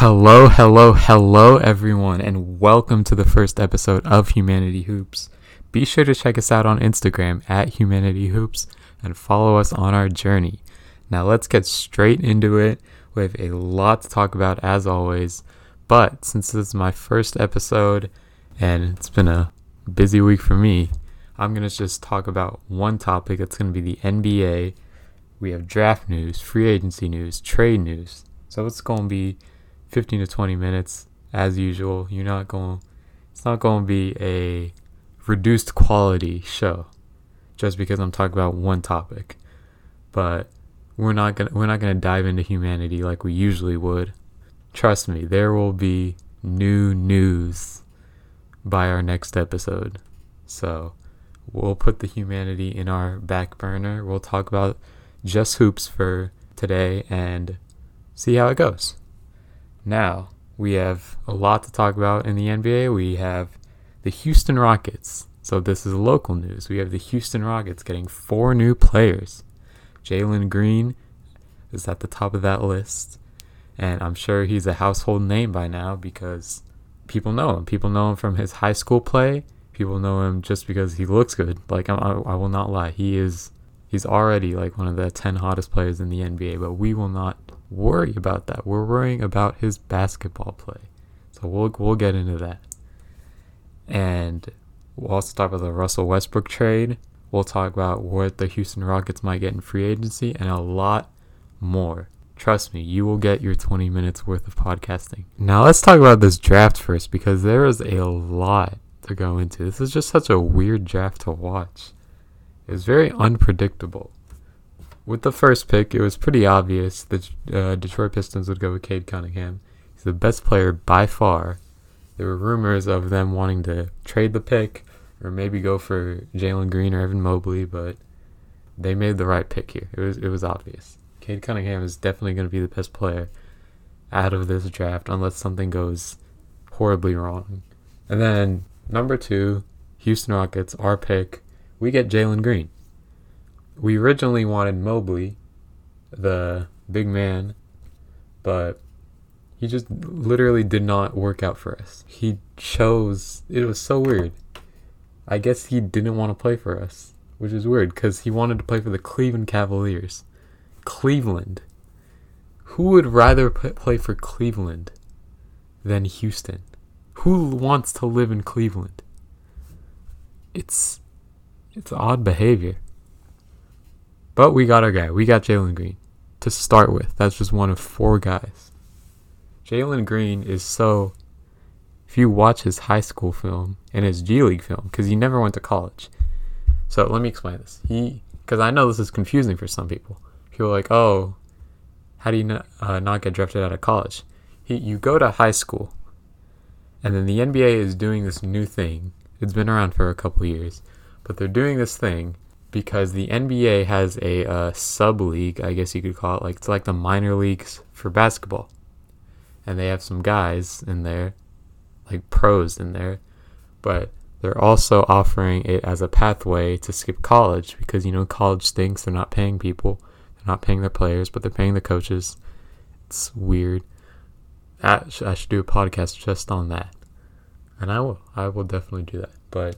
Hello, hello, hello, everyone, and welcome to the first episode of Humanity Hoops. Be sure to check us out on Instagram at Humanity Hoops and follow us on our journey. Now, let's get straight into it. We have a lot to talk about, as always. But since this is my first episode and it's been a busy week for me, I'm going to just talk about one topic. It's going to be the NBA. We have draft news, free agency news, trade news. So it's going to be 15 to 20 minutes as usual. You're not going it's not going to be a reduced quality show just because I'm talking about one topic. But we're not going to we're not going to dive into humanity like we usually would. Trust me, there will be new news by our next episode. So, we'll put the humanity in our back burner. We'll talk about just hoops for today and see how it goes. Now, we have a lot to talk about in the NBA. We have the Houston Rockets. So, this is local news. We have the Houston Rockets getting four new players. Jalen Green is at the top of that list. And I'm sure he's a household name by now because people know him. People know him from his high school play. People know him just because he looks good. Like, I, I will not lie. He is. He's already like one of the 10 hottest players in the NBA, but we will not worry about that. We're worrying about his basketball play. So we'll we'll get into that. And we'll also talk about the Russell Westbrook trade. We'll talk about what the Houston Rockets might get in free agency and a lot more. Trust me, you will get your 20 minutes worth of podcasting. Now let's talk about this draft first because there is a lot to go into. This is just such a weird draft to watch. It's very unpredictable with the first pick, it was pretty obvious that uh, Detroit Pistons would go with Cade Cunningham. He's the best player by far. There were rumors of them wanting to trade the pick or maybe go for Jalen Green or Evan Mobley, but they made the right pick here. It was it was obvious. Cade Cunningham is definitely going to be the best player out of this draft unless something goes horribly wrong. And then number two, Houston Rockets, our pick, we get Jalen Green we originally wanted Mobley, the big man, but he just literally did not work out for us. He chose, it was so weird. I guess he didn't want to play for us, which is weird because he wanted to play for the Cleveland Cavaliers. Cleveland. Who would rather play for Cleveland than Houston? Who wants to live in Cleveland? It's it's odd behavior. But we got our guy. We got Jalen Green to start with. That's just one of four guys. Jalen Green is so. If you watch his high school film and his G League film, because he never went to college. So let me explain this. He, because I know this is confusing for some people. People are like, oh, how do you not, uh, not get drafted out of college? He, you go to high school, and then the NBA is doing this new thing. It's been around for a couple years, but they're doing this thing because the NBA has a uh, sub league, I guess you could call it, like it's like the minor leagues for basketball, and they have some guys in there, like pros in there, but they're also offering it as a pathway to skip college because you know college stinks. They're not paying people, they're not paying their players, but they're paying the coaches. It's weird. I should do a podcast just on that, and I will. I will definitely do that. But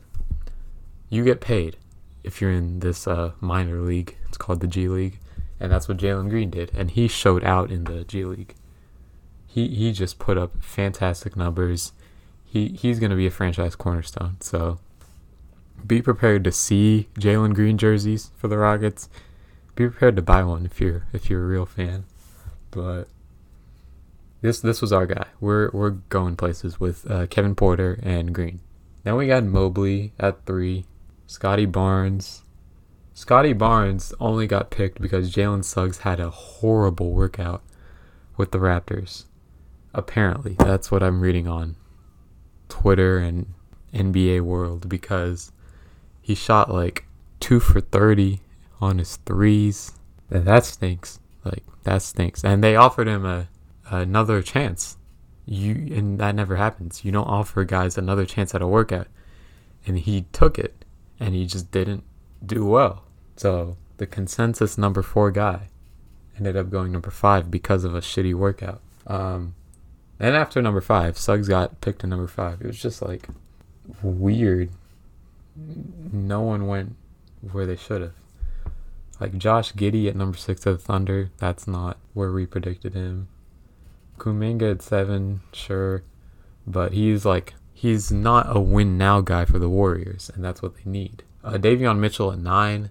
you get paid if you're in this uh, minor league. It's called the G League, and that's what Jalen Green did, and he showed out in the G League. He he just put up fantastic numbers. He he's gonna be a franchise cornerstone. So be prepared to see Jalen Green jerseys for the Rockets. Be prepared to buy one if you're if you're a real fan. But this this was our guy. We're we're going places with uh, Kevin Porter and Green. Then we got Mobley at three. Scottie Barnes. Scottie Barnes only got picked because Jalen Suggs had a horrible workout with the Raptors. Apparently, that's what I'm reading on Twitter and NBA World because he shot like two for 30 on his threes. And that stinks. Like, that stinks. And they offered him a another chance. You and that never happens. You don't offer guys another chance at a workout. And he took it and he just didn't do well. So the consensus number four guy ended up going number five because of a shitty workout. Um, And after number five, Suggs got picked to number five. It was just like weird. No one went where they should have. Like Josh Giddey at number six of the Thunder, that's not where we predicted him. Kuminga at seven, sure, but he's like he's not a win now guy for the Warriors, and that's what they need. Uh, Davion Mitchell at nine,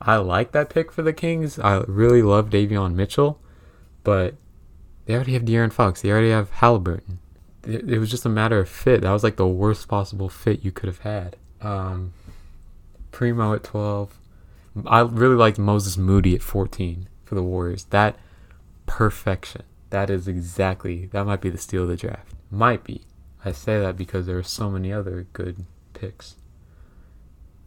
I like that pick for the Kings. I really love Davion Mitchell, but they already have De'Aaron Fox. They already have Haliburton. It, it, was just a matter of fit. That was like the worst possible fit you could have had. Um, Primo at 12. I really liked Moses Moody at 14 for the Warriors. That perfection. That is exactly, that might be the steal of the draft. Might be. I say that because there are so many other good picks.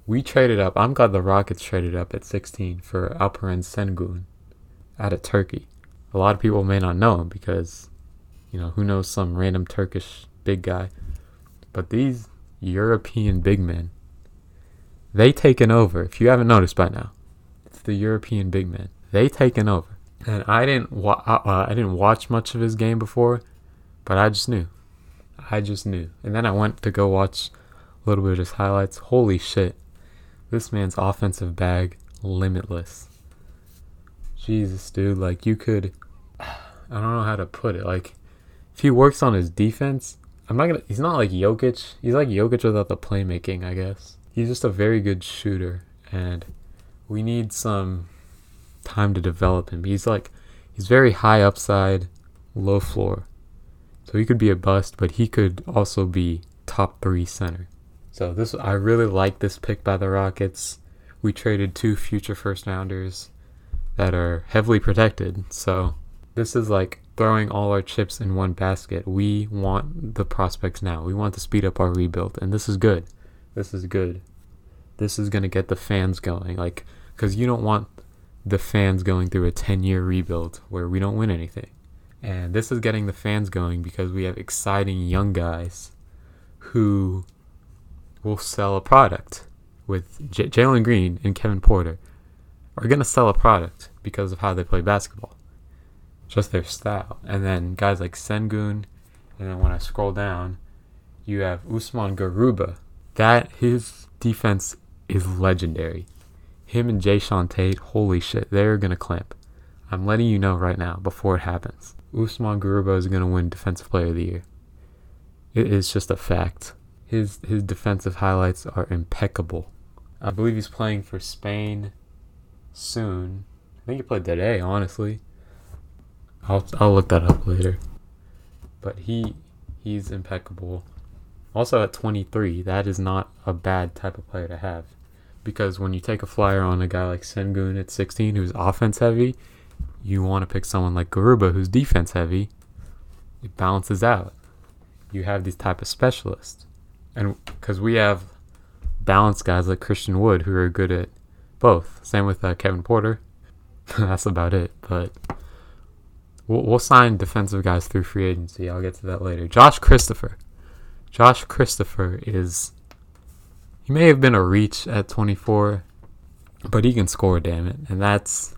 We traded up. I'm glad the Rockets traded up at 16 for Alperen Sengun out of Turkey. A lot of people may not know him because, you know, who knows some random Turkish big guy. But these European big men, they taken over. If you haven't noticed by now, it's the European big men. They taken over. And I didn't wa- uh, I didn't watch much of his game before, but I just knew. I just knew. And then I went to go watch a little bit of his highlights. Holy shit. This man's offensive bag limitless. Jesus, dude, like you could I don't know how to put it. Like if he works on his defense, I'm not gonna he's not like Jokic. He's like Jokic without the playmaking, I guess. He's just a very good shooter and we need some time to develop him. He's like he's very high upside, low floor. So he could be a bust, but he could also be top 3 center. So this I really like this pick by the Rockets. We traded two future first rounders that are heavily protected. So this is like throwing all our chips in one basket. We want the prospects now. We want to speed up our rebuild and this is good. This is good. This is going to get the fans going like cuz you don't want the fans going through a 10-year rebuild where we don't win anything. And this is getting the fans going because we have exciting young guys who will sell a product with J- Jalen Green and Kevin Porter are going to sell a product because of how they play basketball, just their style. And then guys like Sengun, and then when I scroll down, you have Usman Garuba. That his defense is legendary. Him and Jae'Sean Tate, holy shit, they're gonna clamp. I'm letting you know right now before it happens. Usman Garuba is gonna win Defensive Player of the Year. It is just a fact. His his defensive highlights are impeccable. I believe he's playing for Spain soon. I think he played today, honestly. I'll I'll look that up later. But he he's impeccable. Also at 23, that is not a bad type of player to have. Because when you take a flyer on a guy like Sengun at 16 who's offense heavy, you want to pick someone like Garuba who's defense heavy. It balances out. You have these type of specialists and because we have balanced guys like Christian Wood who are good at both. Same with uh, Kevin Porter. That's about it. But we'll, we'll sign defensive guys through free agency. I'll get to that later. Josh Christopher. Josh Christopher is. He may have been a reach at 24, but he can score, damn it. And that's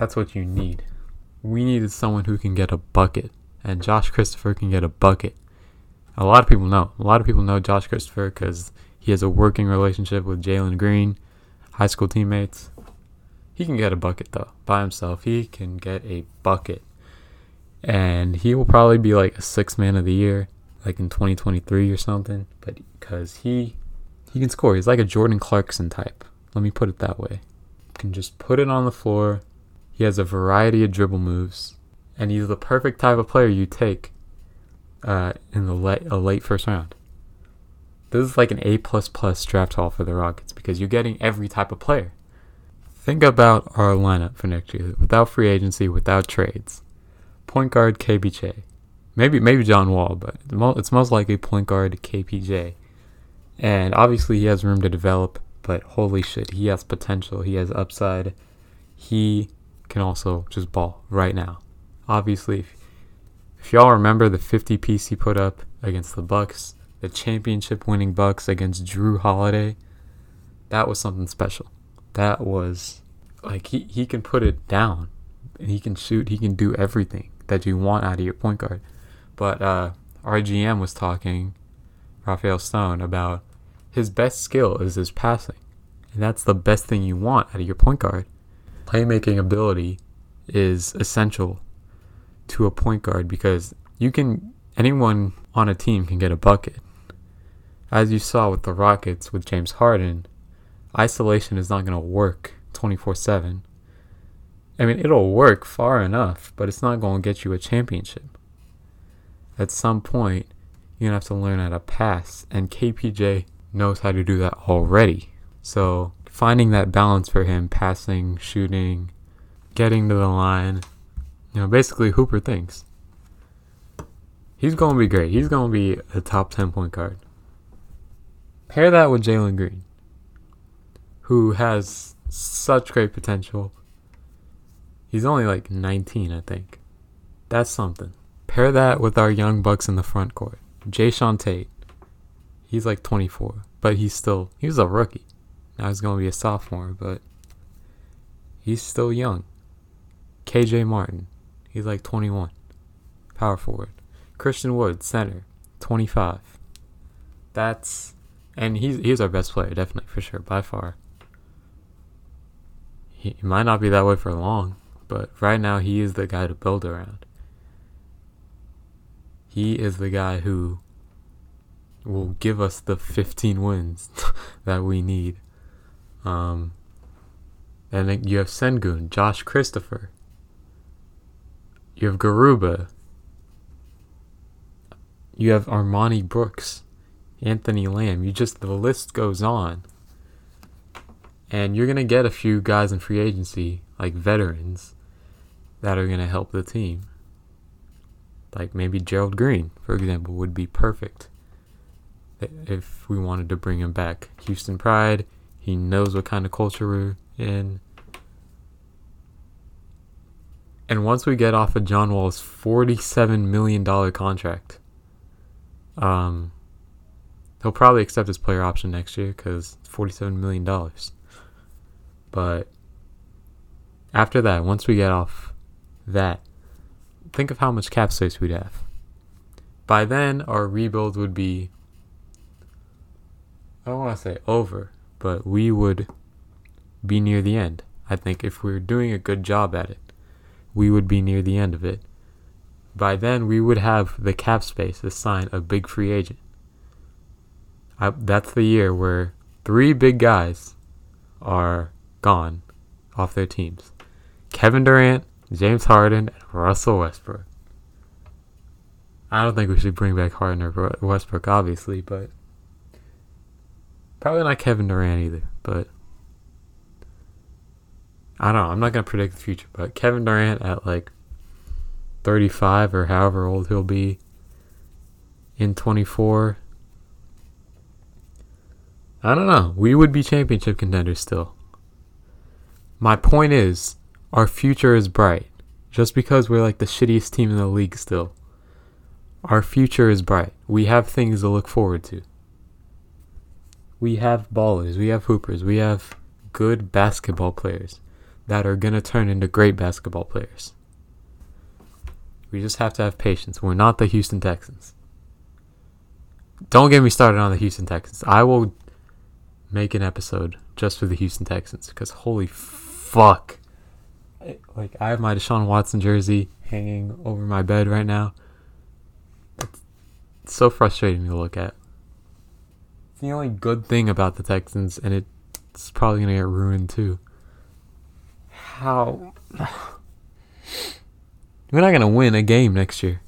that's what you need. We needed someone who can get a bucket, and Josh Christopher can get a bucket. A lot of people know. A lot of people know Josh Christopher because he has a working relationship with Jalen Green, high school teammates. He can get a bucket though by himself. He can get a bucket, and he will probably be like a six man of the year, like in 2023 or something. But because he he can score, he's like a Jordan Clarkson type. Let me put it that way. Can just put it on the floor. He has a variety of dribble moves, and he's the perfect type of player you take uh, in the late, a late first round. This is like an A plus plus draft haul for the Rockets because you're getting every type of player. Think about our lineup for next year without free agency, without trades. Point guard KPJ, maybe maybe John Wall, but it's most likely point guard KPJ. And obviously he has room to develop, but holy shit, he has potential. He has upside. He can also just ball right now. Obviously, if y'all remember the 50 piece he put up against the Bucks, the championship winning Bucks against Jrue Holiday, that was something special. That was like he, he can put it down and he can shoot, he can do everything that you want out of your point guard. But uh, was talking, Rafael Stone, about his best skill is his passing. And that's the best thing you want out of your point guard. Playmaking ability is essential to a point guard because you can anyone on a team can get a bucket. As you saw with the Rockets with James Harden, isolation is not going to work 24/7. I mean, it'll work far enough, but it's not going to get you a championship. At some point, you're going to have to learn how to pass, and KPJ knows how to do that already. So, finding that balance for him, passing, shooting, getting to the line, you know, basically Hooper thinks. He's going to be great. He's going to be a top 10 point guard. Pair that with Jalen Green, who has such great potential. He's only like 19, I think. That's something. Pair that with our young bucks in the front court. Jae'Sean Tate. He's like 24, but he's still, he was a rookie. Now he's going to be a sophomore, but he's still young. KJ Martin. He's like 21. Power forward. Christian Wood, center, 25. That's and he's he's our best player, definitely for sure, by far. He, he might not be that way for long, but right now he is the guy to build around. He is the guy who will give us the 15 wins that we need. Um, and you have Sengun, Josh Christopher. You have Garuba, you have Armoni Brooks, Anthony Lamb. You just, the list goes on. And you're going to get a few guys in free agency, like veterans, that are going to help the team. Like maybe Gerald Green, for example, would be perfect if we wanted to bring him back. Houston Pride, he knows what kind of culture we're in. And once we get off of John Wall's $47 million contract, um, he'll probably accept his player option next year because $47 million. But after that, once we get off that, think of how much cap space we'd have. By then, our rebuild would be, I don't want to say over, but we would be near the end. I think if we are doing a good job at it, we would be near the end of it by then we would have the cap space to sign a big free agent. I, that's the year where three big guys are gone off their teams Kevin Durant, James Harden, and Russell Westbrook. I don't think we should bring back Harden or Westbrook, obviously, but probably not Kevin Durant either. But I don't know. I'm not going to predict the future, but Kevin Durant at like 35 or however old he'll be in 24. I don't know. We would be championship contenders still. My point is, our future is bright. Just because we're like the shittiest team in the league still. Our future is bright. We have things to look forward to. We have ballers, we have hoopers, we have good basketball players that are going to turn into great basketball players. We just have to have patience. We're not the Houston Texans. Don't get me started on the Houston Texans. I will make an episode just for the Houston Texans because holy fuck. Like, I have my Deshaun Watson jersey hanging over my bed right now. It's so frustrating to look at. The only good thing about the Texans, and it's probably to get ruined too. How. We're not gonna win a game next year.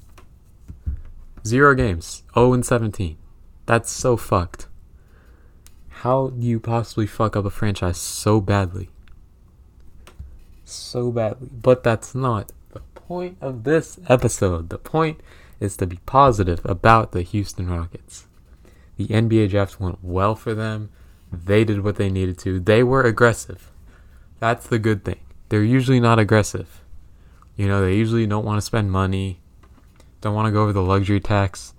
Zero games. 0 and 17. That's so fucked. How do you possibly fuck up a franchise so badly? So badly. But that's not the point of this episode. The point is to be positive about the Houston Rockets. The NBA draft went well for them. They did what they needed to. They were aggressive. That's the good thing. They're usually not aggressive. You know, they usually don't want to spend money, don't want to go over the luxury tax,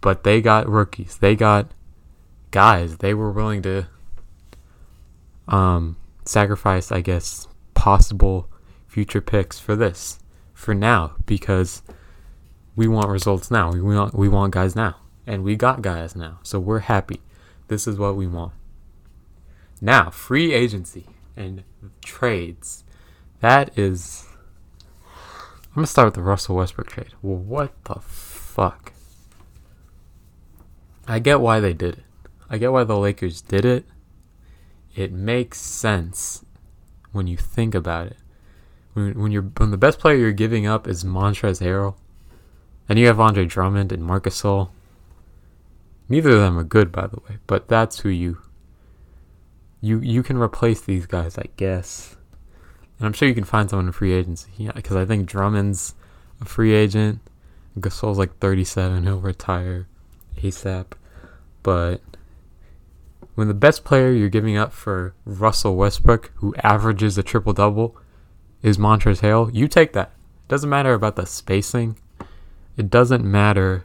but they got rookies. They got guys. They were willing to um, sacrifice, I guess, possible future picks for this, for now, because we want results now. We want we want guys now, and we got guys now. So we're happy. This is what we want. Now, free agency and trades. That is. I'm gonna start with the Russell Westbrook trade. Well, what the fuck? I get why they did it. I get why the Lakers did it. It makes sense when you think about it. When, when you're when the best player you're giving up is Montrezl Harrell, and you have Andre Drummond and Marcus Gasol. Neither of them are good, by the way, but that's who you you you can replace these guys, I guess. And I'm sure you can find someone in free agency. Yeah, because I think Drummond's a free agent. Gasol's like 37. He'll retire ASAP. But when the best player you're giving up for Russell Westbrook, who averages a triple double, is Montrezl Harrell, you take that. It doesn't matter about the spacing. It doesn't matter,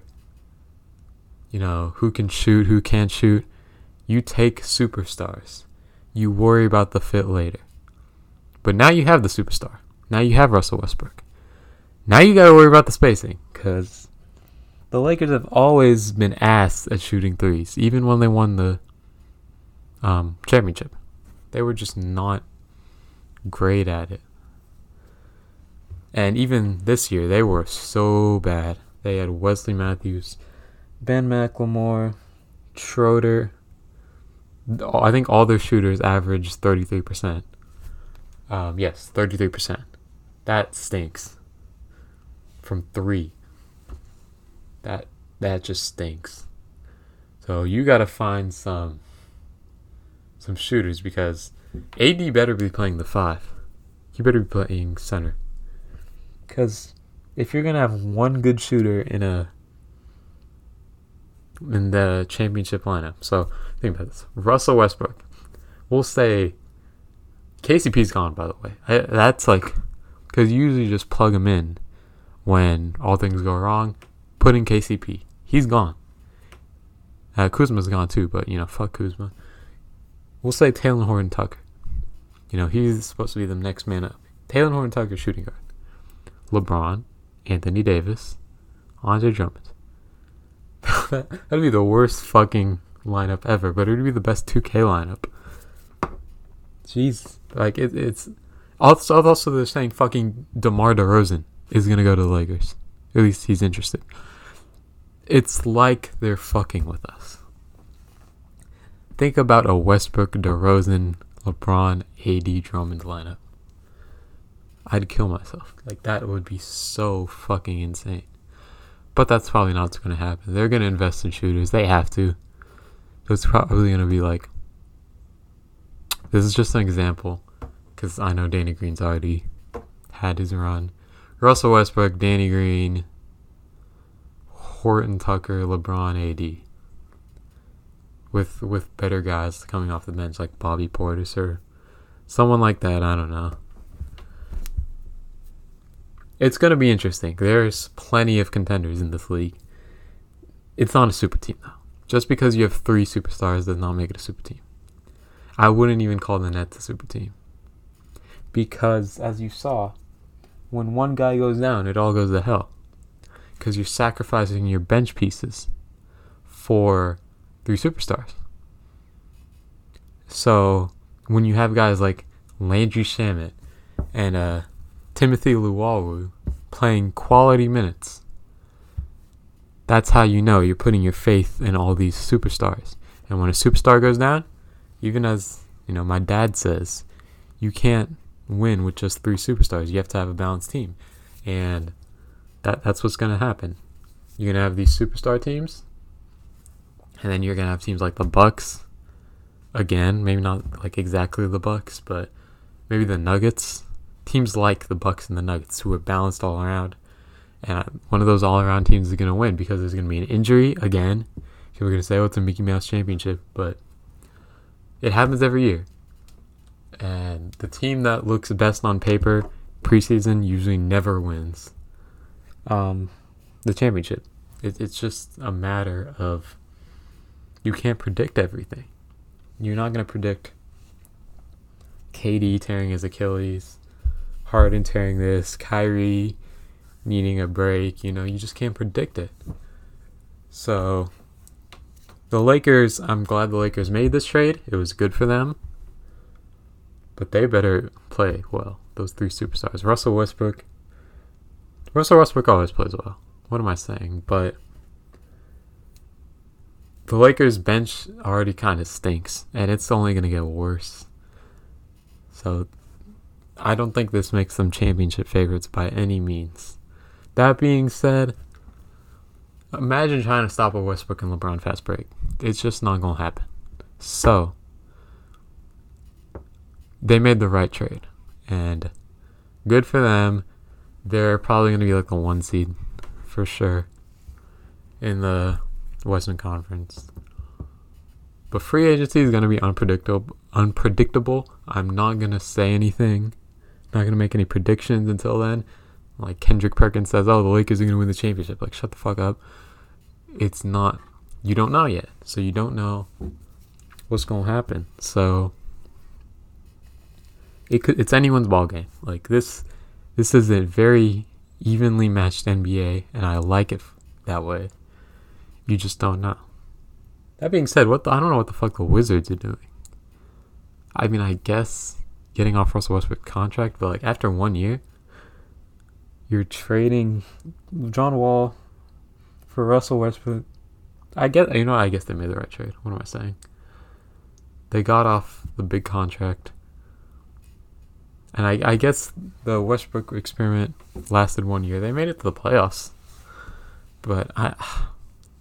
you know, who can shoot, who can't shoot. You take superstars. You worry about the fit later. But now you have the superstar. Now you have Russell Westbrook. Now you got to worry about the spacing because the Lakers have always been ass at shooting threes, even when they won the um, championship. They were just not great at it. And even this year, they were so bad. They had Wesley Matthews, Ben McLemore, Schroeder. I think all their shooters averaged 33%. Um, yes, 33%. That stinks. From three. That that just stinks. So you gotta find some some shooters because AD better be playing the five. He better be playing center. Because if you're gonna have one good shooter in a in the championship lineup, so think about this: Russell Westbrook. We'll say KCP's gone. By the way, I, that's like because you usually just plug him in when all things go wrong. Put in KCP. He's gone. Uh, Kuzma's gone too, but you know, fuck Kuzma. We'll say Talen Horton Tucker. You know, he's supposed to be the next man up. Talen Horton Tucker, shooting guard. LeBron, Anthony Davis, Andre Drummond. That'd be the worst fucking lineup ever, but it would be the best 2K lineup. Jeez, like it, it's also also they're saying fucking DeMar DeRozan is gonna go to the Lakers. At least he's interested. It's like they're fucking with us. Think about a Westbrook, DeRozan, LeBron, AD, Drummond lineup. I'd kill myself. Like that would be so fucking insane. But that's probably not what's gonna happen. They're gonna invest in shooters. They have to. It's probably gonna be like. This is just an example, because I know Danny Green's already had his run. Russell Westbrook, Danny Green, Horton Tucker, LeBron, AD. With with better guys coming off the bench like Bobby Portis or someone like that. I don't know it's going to be interesting. There's plenty of contenders in this league. It's not a super team, though. Just because you have three superstars does not make it a super team. I wouldn't even call the Nets a super team. Because, as you saw, when one guy goes down, it all goes to hell. Because you're sacrificing your bench pieces for three superstars. So, when you have guys like Landry Shamet and uh, Timothy Luwawu playing quality minutes. That's how you know you're putting your faith in all these superstars. And when a superstar goes down, even as you know, my dad says, you can't win with just three superstars. You have to have a balanced team, and that that's what's gonna happen. You're gonna have these superstar teams, and then you're gonna have teams like the Bucks. Again, maybe not like exactly the Bucks, but maybe the Nuggets teams like the Bucks and the Nuggets who are balanced all around. And one of those all around teams is going to win because there's going to be an injury again. People are going to say, oh, it's a Mickey Mouse championship, but it happens every year. And the team that looks best on paper preseason usually never wins um, the championship. It, it's just a matter of you can't predict everything. You're not going to predict KD tearing his Achilles Harden tearing this, Kyrie needing a break. You know, you just can't predict it. So, the Lakers, I'm glad the Lakers made this trade. It was good for them. But they better play well, those three superstars. Russell Westbrook. Russell Westbrook always plays well. What am I saying? But the Lakers bench already kind of stinks, and it's only going to get worse. So I don't think this makes them championship favorites by any means. That being said, imagine trying to stop a Westbrook and LeBron fast break. It's just not going to happen. So they made the right trade, and good for them. They're probably going to be like a one seed for sure in the Western Conference. But free agency is going to be unpredictable. Unpredictable. I'm not going to say anything. Not going to make any predictions until then. Like Kendrick Perkins says, "Oh, the Lakers are going to win the championship." Like, shut the fuck up. It's not. You don't know yet, so you don't know what's going to happen. So it could. It's anyone's ball game. Like this. This is a very evenly matched NBA, and I like it that way. You just don't know. That being said, what the, I don't know what the fuck the Wizards are doing. I mean, I guess getting off Russell Westbrook contract, but like after one year, you're trading John Wall for Russell Westbrook. I get, you know, I guess they made the right trade. What am I saying? They got off the big contract, and I, I guess the Westbrook experiment lasted one year. They made it to the playoffs, but I,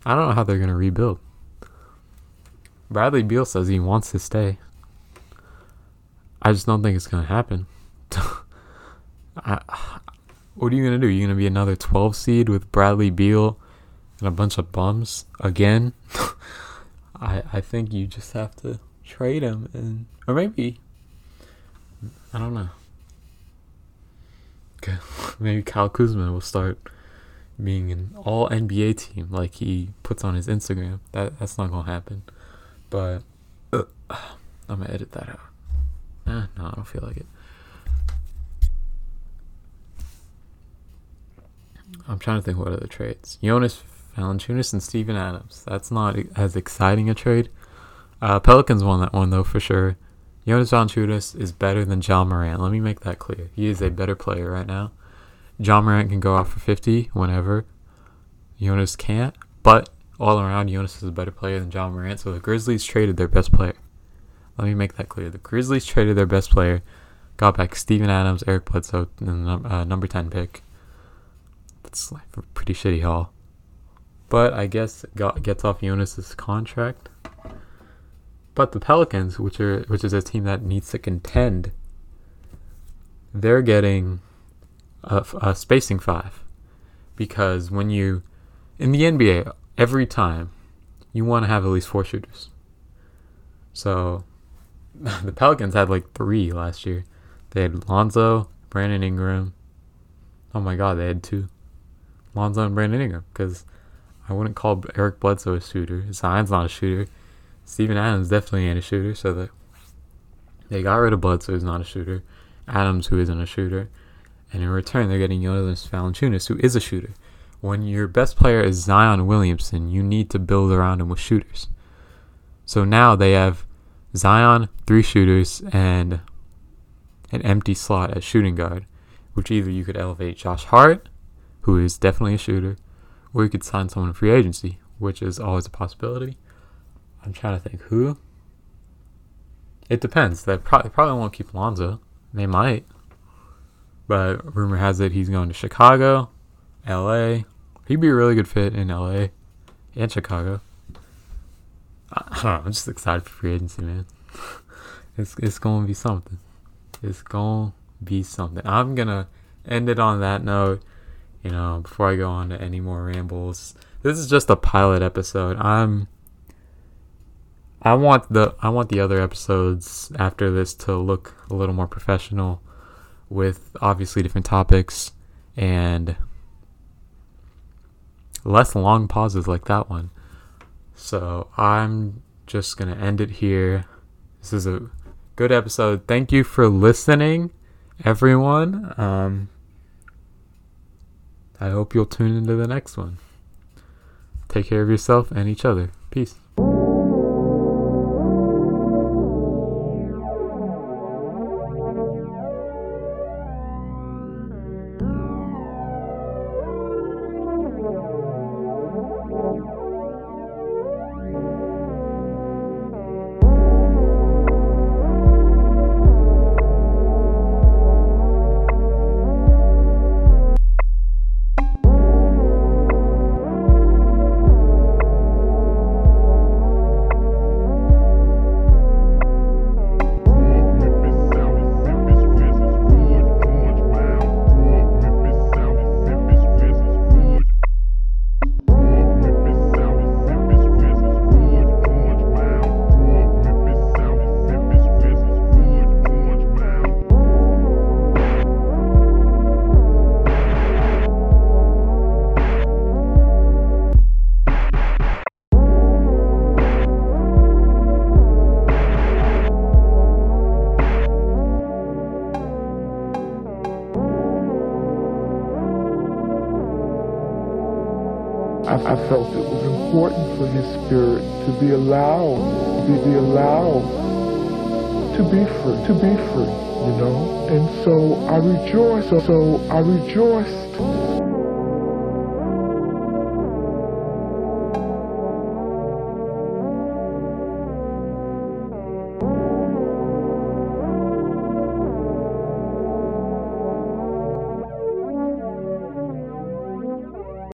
I don't know how they're gonna rebuild. Bradley Beal says he wants to stay. I just don't think it's gonna happen. I, what are you gonna do? You're gonna be another 12 seed with Bradley Beal and a bunch of bums again? I I think you just have to trade him and or maybe I don't know. Okay. Maybe Kyle Kuzma will start being an all NBA team like he puts on his Instagram. That that's not gonna happen. But uh, I'm gonna edit that out. Nah, no, I don't feel like it. I'm trying to think what other trades. Jonas Valanciunas and Steven Adams. That's not as exciting a trade. Uh, Pelicans won that one though for sure. Jonas Valanciunas is better than Ja Morant. Let me make that clear. He is a better player right now. Ja Morant can go off for 50 whenever. Jonas can't, but all around, Jonas is a better player than Ja Morant. So the Grizzlies traded their best player. Let me make that clear. The Grizzlies traded their best player, got back Steven Adams, Eric Bledsoe, and the uh, number 10 pick. That's like a pretty shitty haul. But I guess got, gets off Jonas's contract. But the Pelicans, which are which is a team that needs to contend, they're getting a, a spacing five, because when you in the NBA every time you want to have at least four shooters. So the Pelicans had like three last year. They had Lonzo, Brandon Ingram. Oh my God, they had two, Lonzo and Brandon Ingram. Because I wouldn't call Eric Bledsoe a shooter. Zion's not a shooter. Steven Adams definitely ain't a shooter. So they they got rid of Bledsoe, who's not a shooter. Adams, who isn't a shooter. And in return, they're getting Jonas Valanciunas, who is a shooter. When your best player is Zion Williamson, you need to build around him with shooters. So now they have Zion, three shooters, and an empty slot at shooting guard, which either you could elevate Josh Hart, who is definitely a shooter, or you could sign someone in free agency, which is always a possibility. I'm trying to think who. It depends. They probably, probably won't keep Lonzo. They might. But rumor has it he's going to Chicago, LA. He'd be a really good fit in LA and Chicago. I don't know. I'm just excited for free agency, man. it's it's gonna be something. It's gonna be something. I'm gonna end it on that note. You know, before I go on to any more rambles, this is just a pilot episode. I'm. I want the I want the other episodes after this to look a little more professional, with obviously different topics and less long pauses like that one. So I'm just going to end it here. This is a good episode. Thank you for listening, everyone. Um, I hope you'll tune into the next one. Take care of yourself and each other. Peace. Felt it was important for his spirit to be allowed, to be, allowed to be free, to be free, you know. And so I rejoiced. So I rejoiced